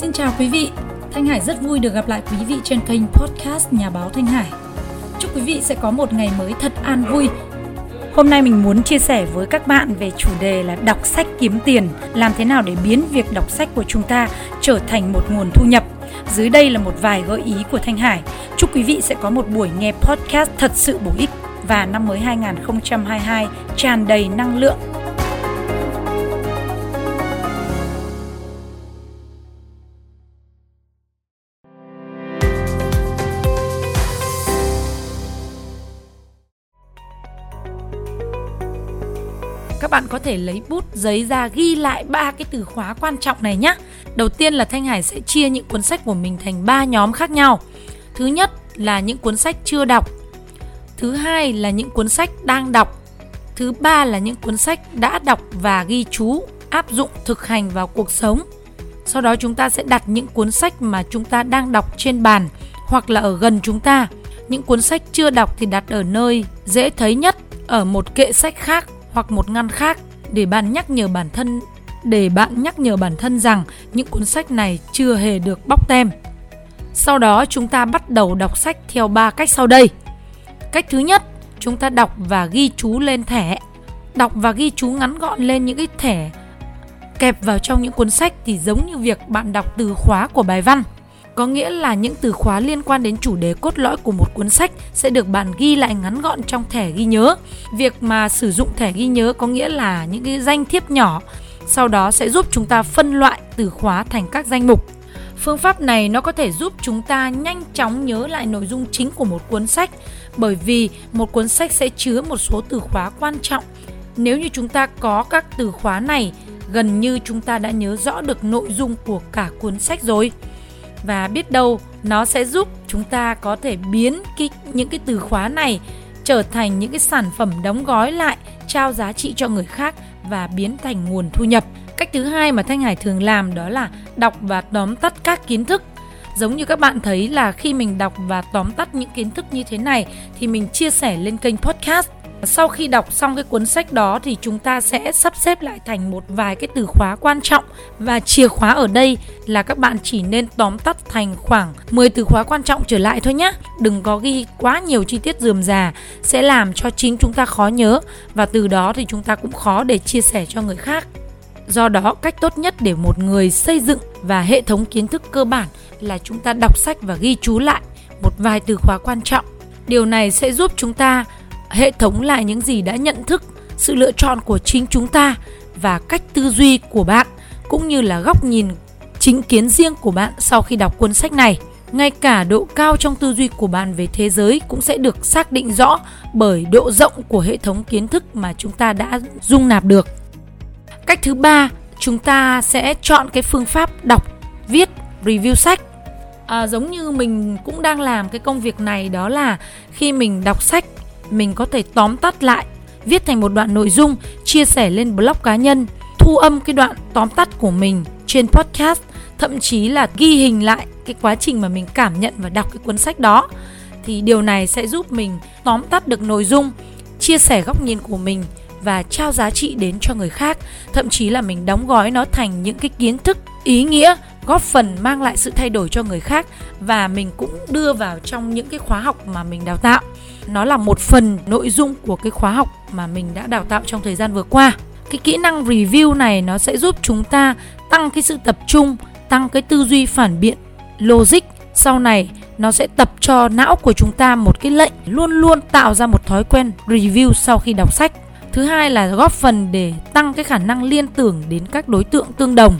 Xin chào quý vị, Thanh Hải rất vui được gặp lại quý vị trên kênh podcast Nhà báo Thanh Hải. Chúc quý vị sẽ có một ngày mới thật an vui. Hôm nay mình muốn chia sẻ với các bạn về chủ đề là đọc sách kiếm tiền, làm thế nào để biến việc đọc sách của chúng ta trở thành một nguồn thu nhập. Dưới đây là một vài gợi ý của Thanh Hải. Chúc quý vị sẽ có một buổi nghe podcast thật sự bổ ích và năm mới 2022 tràn đầy năng lượng thể lấy bút giấy ra ghi lại ba cái từ khóa quan trọng này nhé. Đầu tiên là Thanh Hải sẽ chia những cuốn sách của mình thành ba nhóm khác nhau. Thứ nhất là những cuốn sách chưa đọc. Thứ hai là những cuốn sách đang đọc. Thứ ba là những cuốn sách đã đọc và ghi chú, áp dụng thực hành vào cuộc sống. Sau đó chúng ta sẽ đặt những cuốn sách mà chúng ta đang đọc trên bàn hoặc là ở gần chúng ta. Những cuốn sách chưa đọc thì đặt ở nơi dễ thấy nhất ở một kệ sách khác hoặc một ngăn khác để bạn nhắc nhở bản thân để bạn nhắc nhở bản thân rằng những cuốn sách này chưa hề được bóc tem. Sau đó chúng ta bắt đầu đọc sách theo ba cách sau đây. Cách thứ nhất, chúng ta đọc và ghi chú lên thẻ. Đọc và ghi chú ngắn gọn lên những cái thẻ kẹp vào trong những cuốn sách thì giống như việc bạn đọc từ khóa của bài văn có nghĩa là những từ khóa liên quan đến chủ đề cốt lõi của một cuốn sách sẽ được bạn ghi lại ngắn gọn trong thẻ ghi nhớ. Việc mà sử dụng thẻ ghi nhớ có nghĩa là những cái danh thiếp nhỏ sau đó sẽ giúp chúng ta phân loại từ khóa thành các danh mục. Phương pháp này nó có thể giúp chúng ta nhanh chóng nhớ lại nội dung chính của một cuốn sách bởi vì một cuốn sách sẽ chứa một số từ khóa quan trọng. Nếu như chúng ta có các từ khóa này, gần như chúng ta đã nhớ rõ được nội dung của cả cuốn sách rồi và biết đâu nó sẽ giúp chúng ta có thể biến cái, những cái từ khóa này trở thành những cái sản phẩm đóng gói lại trao giá trị cho người khác và biến thành nguồn thu nhập. Cách thứ hai mà thanh hải thường làm đó là đọc và tóm tắt các kiến thức. Giống như các bạn thấy là khi mình đọc và tóm tắt những kiến thức như thế này thì mình chia sẻ lên kênh podcast sau khi đọc xong cái cuốn sách đó thì chúng ta sẽ sắp xếp lại thành một vài cái từ khóa quan trọng và chìa khóa ở đây là các bạn chỉ nên tóm tắt thành khoảng 10 từ khóa quan trọng trở lại thôi nhé. Đừng có ghi quá nhiều chi tiết dườm già sẽ làm cho chính chúng ta khó nhớ và từ đó thì chúng ta cũng khó để chia sẻ cho người khác. Do đó, cách tốt nhất để một người xây dựng và hệ thống kiến thức cơ bản là chúng ta đọc sách và ghi chú lại một vài từ khóa quan trọng. Điều này sẽ giúp chúng ta hệ thống lại những gì đã nhận thức sự lựa chọn của chính chúng ta và cách tư duy của bạn cũng như là góc nhìn chính kiến riêng của bạn sau khi đọc cuốn sách này. Ngay cả độ cao trong tư duy của bạn về thế giới cũng sẽ được xác định rõ bởi độ rộng của hệ thống kiến thức mà chúng ta đã dung nạp được. Cách thứ ba chúng ta sẽ chọn cái phương pháp đọc viết review sách. À, giống như mình cũng đang làm cái công việc này đó là khi mình đọc sách mình có thể tóm tắt lại, viết thành một đoạn nội dung, chia sẻ lên blog cá nhân, thu âm cái đoạn tóm tắt của mình trên podcast, thậm chí là ghi hình lại cái quá trình mà mình cảm nhận và đọc cái cuốn sách đó. Thì điều này sẽ giúp mình tóm tắt được nội dung, chia sẻ góc nhìn của mình và trao giá trị đến cho người khác. Thậm chí là mình đóng gói nó thành những cái kiến thức, ý nghĩa góp phần mang lại sự thay đổi cho người khác và mình cũng đưa vào trong những cái khóa học mà mình đào tạo. Nó là một phần nội dung của cái khóa học mà mình đã đào tạo trong thời gian vừa qua. Cái kỹ năng review này nó sẽ giúp chúng ta tăng cái sự tập trung, tăng cái tư duy phản biện, logic. Sau này, nó sẽ tập cho não của chúng ta một cái lệnh, luôn luôn tạo ra một thói quen review sau khi đọc sách. Thứ hai là góp phần để tăng cái khả năng liên tưởng đến các đối tượng tương đồng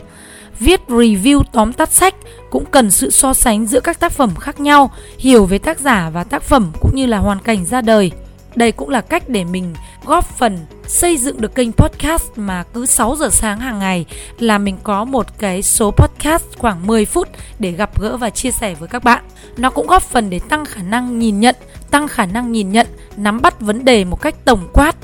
viết review tóm tắt sách cũng cần sự so sánh giữa các tác phẩm khác nhau, hiểu về tác giả và tác phẩm cũng như là hoàn cảnh ra đời. Đây cũng là cách để mình góp phần xây dựng được kênh podcast mà cứ 6 giờ sáng hàng ngày là mình có một cái số podcast khoảng 10 phút để gặp gỡ và chia sẻ với các bạn. Nó cũng góp phần để tăng khả năng nhìn nhận, tăng khả năng nhìn nhận, nắm bắt vấn đề một cách tổng quát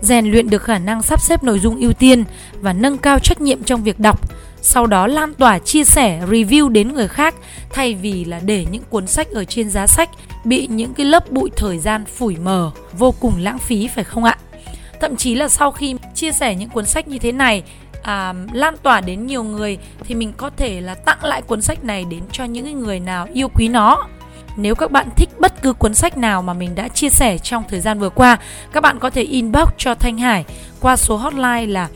rèn luyện được khả năng sắp xếp nội dung ưu tiên và nâng cao trách nhiệm trong việc đọc sau đó lan tỏa chia sẻ review đến người khác thay vì là để những cuốn sách ở trên giá sách bị những cái lớp bụi thời gian phủi mờ vô cùng lãng phí phải không ạ? Thậm chí là sau khi chia sẻ những cuốn sách như thế này à, lan tỏa đến nhiều người thì mình có thể là tặng lại cuốn sách này đến cho những người nào yêu quý nó. Nếu các bạn thích bất cứ cuốn sách nào mà mình đã chia sẻ trong thời gian vừa qua, các bạn có thể inbox cho Thanh Hải qua số hotline là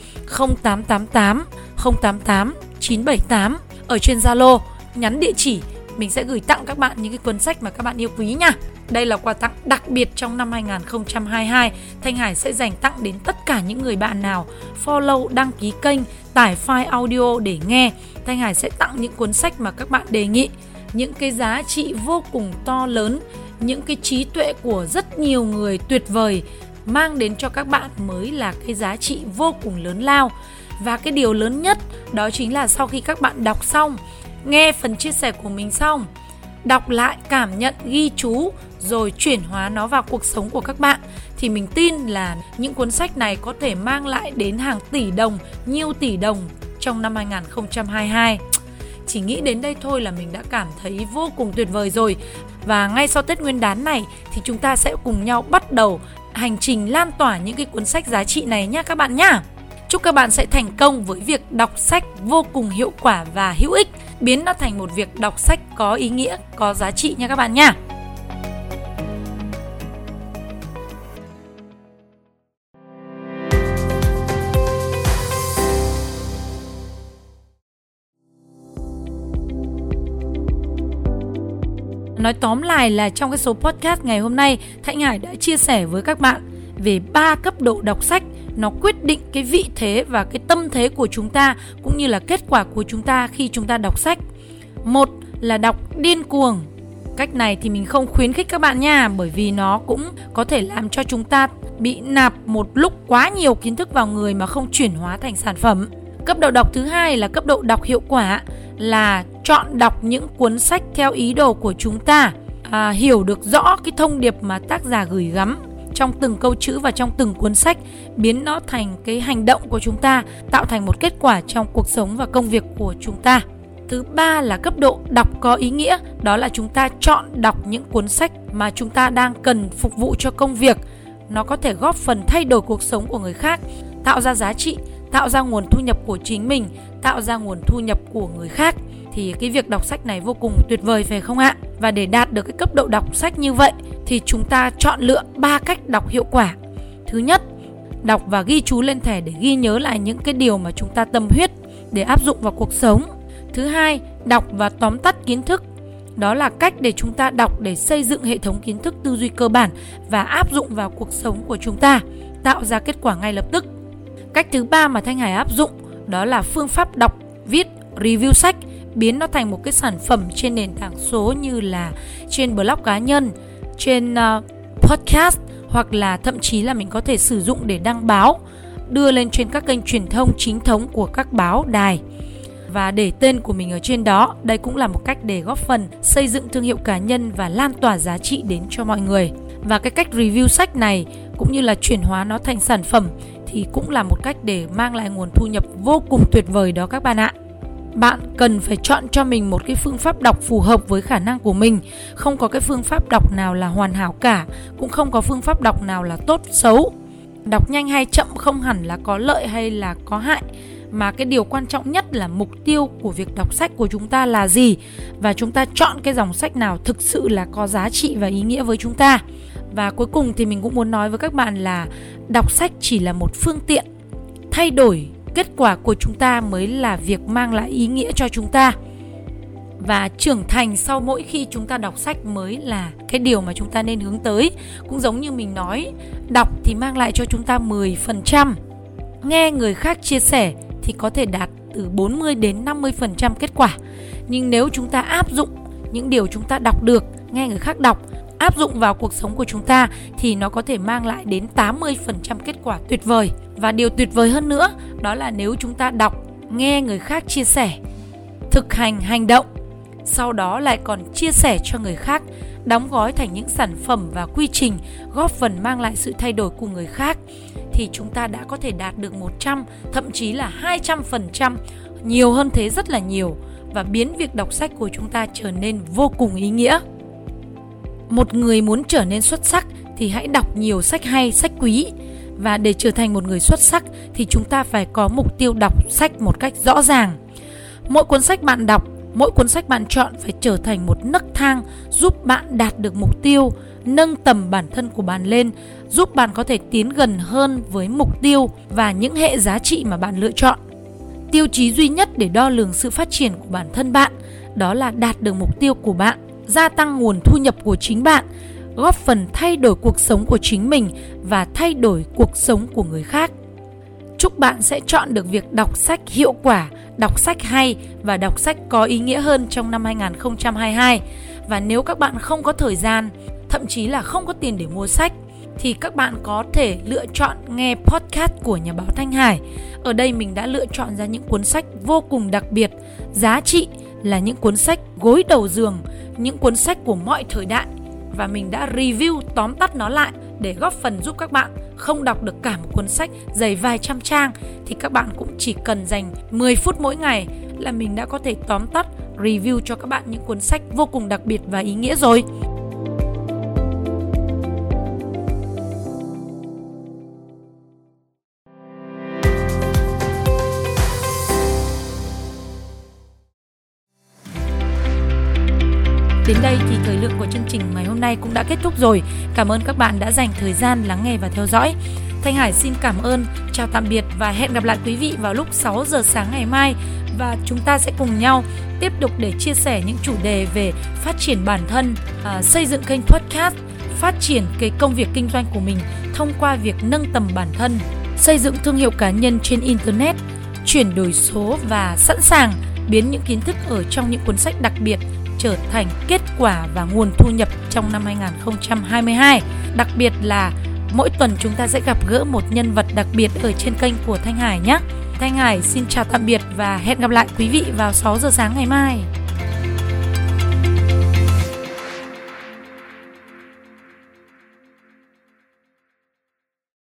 0888 088 978 ở trên Zalo, nhắn địa chỉ mình sẽ gửi tặng các bạn những cái cuốn sách mà các bạn yêu quý nha. Đây là quà tặng đặc biệt trong năm 2022. Thanh Hải sẽ dành tặng đến tất cả những người bạn nào follow, đăng ký kênh, tải file audio để nghe. Thanh Hải sẽ tặng những cuốn sách mà các bạn đề nghị những cái giá trị vô cùng to lớn những cái trí tuệ của rất nhiều người tuyệt vời mang đến cho các bạn mới là cái giá trị vô cùng lớn lao và cái điều lớn nhất đó chính là sau khi các bạn đọc xong nghe phần chia sẻ của mình xong đọc lại cảm nhận ghi chú rồi chuyển hóa nó vào cuộc sống của các bạn thì mình tin là những cuốn sách này có thể mang lại đến hàng tỷ đồng, nhiều tỷ đồng trong năm 2022. Chỉ nghĩ đến đây thôi là mình đã cảm thấy vô cùng tuyệt vời rồi. Và ngay sau Tết Nguyên đán này thì chúng ta sẽ cùng nhau bắt đầu hành trình lan tỏa những cái cuốn sách giá trị này nhé các bạn nhá. Chúc các bạn sẽ thành công với việc đọc sách vô cùng hiệu quả và hữu ích, biến nó thành một việc đọc sách có ý nghĩa, có giá trị nha các bạn nha. Nói tóm lại là trong cái số podcast ngày hôm nay, Thanh Hải đã chia sẻ với các bạn về ba cấp độ đọc sách nó quyết định cái vị thế và cái tâm thế của chúng ta cũng như là kết quả của chúng ta khi chúng ta đọc sách. Một là đọc điên cuồng. Cách này thì mình không khuyến khích các bạn nha, bởi vì nó cũng có thể làm cho chúng ta bị nạp một lúc quá nhiều kiến thức vào người mà không chuyển hóa thành sản phẩm. Cấp độ đọc thứ hai là cấp độ đọc hiệu quả là chọn đọc những cuốn sách theo ý đồ của chúng ta à, hiểu được rõ cái thông điệp mà tác giả gửi gắm trong từng câu chữ và trong từng cuốn sách biến nó thành cái hành động của chúng ta, tạo thành một kết quả trong cuộc sống và công việc của chúng ta. Thứ ba là cấp độ đọc có ý nghĩa, đó là chúng ta chọn đọc những cuốn sách mà chúng ta đang cần phục vụ cho công việc. Nó có thể góp phần thay đổi cuộc sống của người khác, tạo ra giá trị, tạo ra nguồn thu nhập của chính mình, tạo ra nguồn thu nhập của người khác. Thì cái việc đọc sách này vô cùng tuyệt vời phải không ạ? Và để đạt được cái cấp độ đọc sách như vậy thì chúng ta chọn lựa ba cách đọc hiệu quả. Thứ nhất, đọc và ghi chú lên thẻ để ghi nhớ lại những cái điều mà chúng ta tâm huyết để áp dụng vào cuộc sống. Thứ hai, đọc và tóm tắt kiến thức. Đó là cách để chúng ta đọc để xây dựng hệ thống kiến thức tư duy cơ bản và áp dụng vào cuộc sống của chúng ta, tạo ra kết quả ngay lập tức. Cách thứ ba mà Thanh Hải áp dụng đó là phương pháp đọc, viết, review sách biến nó thành một cái sản phẩm trên nền tảng số như là trên blog cá nhân, trên uh, podcast hoặc là thậm chí là mình có thể sử dụng để đăng báo, đưa lên trên các kênh truyền thông chính thống của các báo đài và để tên của mình ở trên đó. Đây cũng là một cách để góp phần xây dựng thương hiệu cá nhân và lan tỏa giá trị đến cho mọi người. Và cái cách review sách này cũng như là chuyển hóa nó thành sản phẩm thì cũng là một cách để mang lại nguồn thu nhập vô cùng tuyệt vời đó các bạn ạ bạn cần phải chọn cho mình một cái phương pháp đọc phù hợp với khả năng của mình. Không có cái phương pháp đọc nào là hoàn hảo cả, cũng không có phương pháp đọc nào là tốt, xấu. Đọc nhanh hay chậm không hẳn là có lợi hay là có hại, mà cái điều quan trọng nhất là mục tiêu của việc đọc sách của chúng ta là gì, và chúng ta chọn cái dòng sách nào thực sự là có giá trị và ý nghĩa với chúng ta. Và cuối cùng thì mình cũng muốn nói với các bạn là đọc sách chỉ là một phương tiện thay đổi kết quả của chúng ta mới là việc mang lại ý nghĩa cho chúng ta. Và trưởng thành sau mỗi khi chúng ta đọc sách mới là cái điều mà chúng ta nên hướng tới. Cũng giống như mình nói, đọc thì mang lại cho chúng ta 10% nghe người khác chia sẻ thì có thể đạt từ 40 đến 50% kết quả. Nhưng nếu chúng ta áp dụng những điều chúng ta đọc được, nghe người khác đọc áp dụng vào cuộc sống của chúng ta thì nó có thể mang lại đến 80% kết quả tuyệt vời. Và điều tuyệt vời hơn nữa đó là nếu chúng ta đọc, nghe người khác chia sẻ, thực hành hành động, sau đó lại còn chia sẻ cho người khác, đóng gói thành những sản phẩm và quy trình góp phần mang lại sự thay đổi của người khác thì chúng ta đã có thể đạt được 100, thậm chí là 200%, nhiều hơn thế rất là nhiều và biến việc đọc sách của chúng ta trở nên vô cùng ý nghĩa một người muốn trở nên xuất sắc thì hãy đọc nhiều sách hay sách quý và để trở thành một người xuất sắc thì chúng ta phải có mục tiêu đọc sách một cách rõ ràng. Mỗi cuốn sách bạn đọc, mỗi cuốn sách bạn chọn phải trở thành một nấc thang giúp bạn đạt được mục tiêu, nâng tầm bản thân của bạn lên, giúp bạn có thể tiến gần hơn với mục tiêu và những hệ giá trị mà bạn lựa chọn. Tiêu chí duy nhất để đo lường sự phát triển của bản thân bạn đó là đạt được mục tiêu của bạn, gia tăng nguồn thu nhập của chính bạn góp phần thay đổi cuộc sống của chính mình và thay đổi cuộc sống của người khác. Chúc bạn sẽ chọn được việc đọc sách hiệu quả, đọc sách hay và đọc sách có ý nghĩa hơn trong năm 2022. Và nếu các bạn không có thời gian, thậm chí là không có tiền để mua sách thì các bạn có thể lựa chọn nghe podcast của nhà báo Thanh Hải. Ở đây mình đã lựa chọn ra những cuốn sách vô cùng đặc biệt, giá trị là những cuốn sách gối đầu giường, những cuốn sách của mọi thời đại và mình đã review tóm tắt nó lại để góp phần giúp các bạn không đọc được cả một cuốn sách dày vài trăm trang thì các bạn cũng chỉ cần dành 10 phút mỗi ngày là mình đã có thể tóm tắt review cho các bạn những cuốn sách vô cùng đặc biệt và ý nghĩa rồi. Nay cũng đã kết thúc rồi. Cảm ơn các bạn đã dành thời gian lắng nghe và theo dõi. Thanh Hải xin cảm ơn, chào tạm biệt và hẹn gặp lại quý vị vào lúc 6 giờ sáng ngày mai và chúng ta sẽ cùng nhau tiếp tục để chia sẻ những chủ đề về phát triển bản thân, à, xây dựng kênh podcast, phát triển cái công việc kinh doanh của mình thông qua việc nâng tầm bản thân, xây dựng thương hiệu cá nhân trên internet, chuyển đổi số và sẵn sàng biến những kiến thức ở trong những cuốn sách đặc biệt trở thành kết quả và nguồn thu nhập trong năm 2022. Đặc biệt là mỗi tuần chúng ta sẽ gặp gỡ một nhân vật đặc biệt ở trên kênh của Thanh Hải nhé. Thanh Hải xin chào tạm biệt và hẹn gặp lại quý vị vào 6 giờ sáng ngày mai.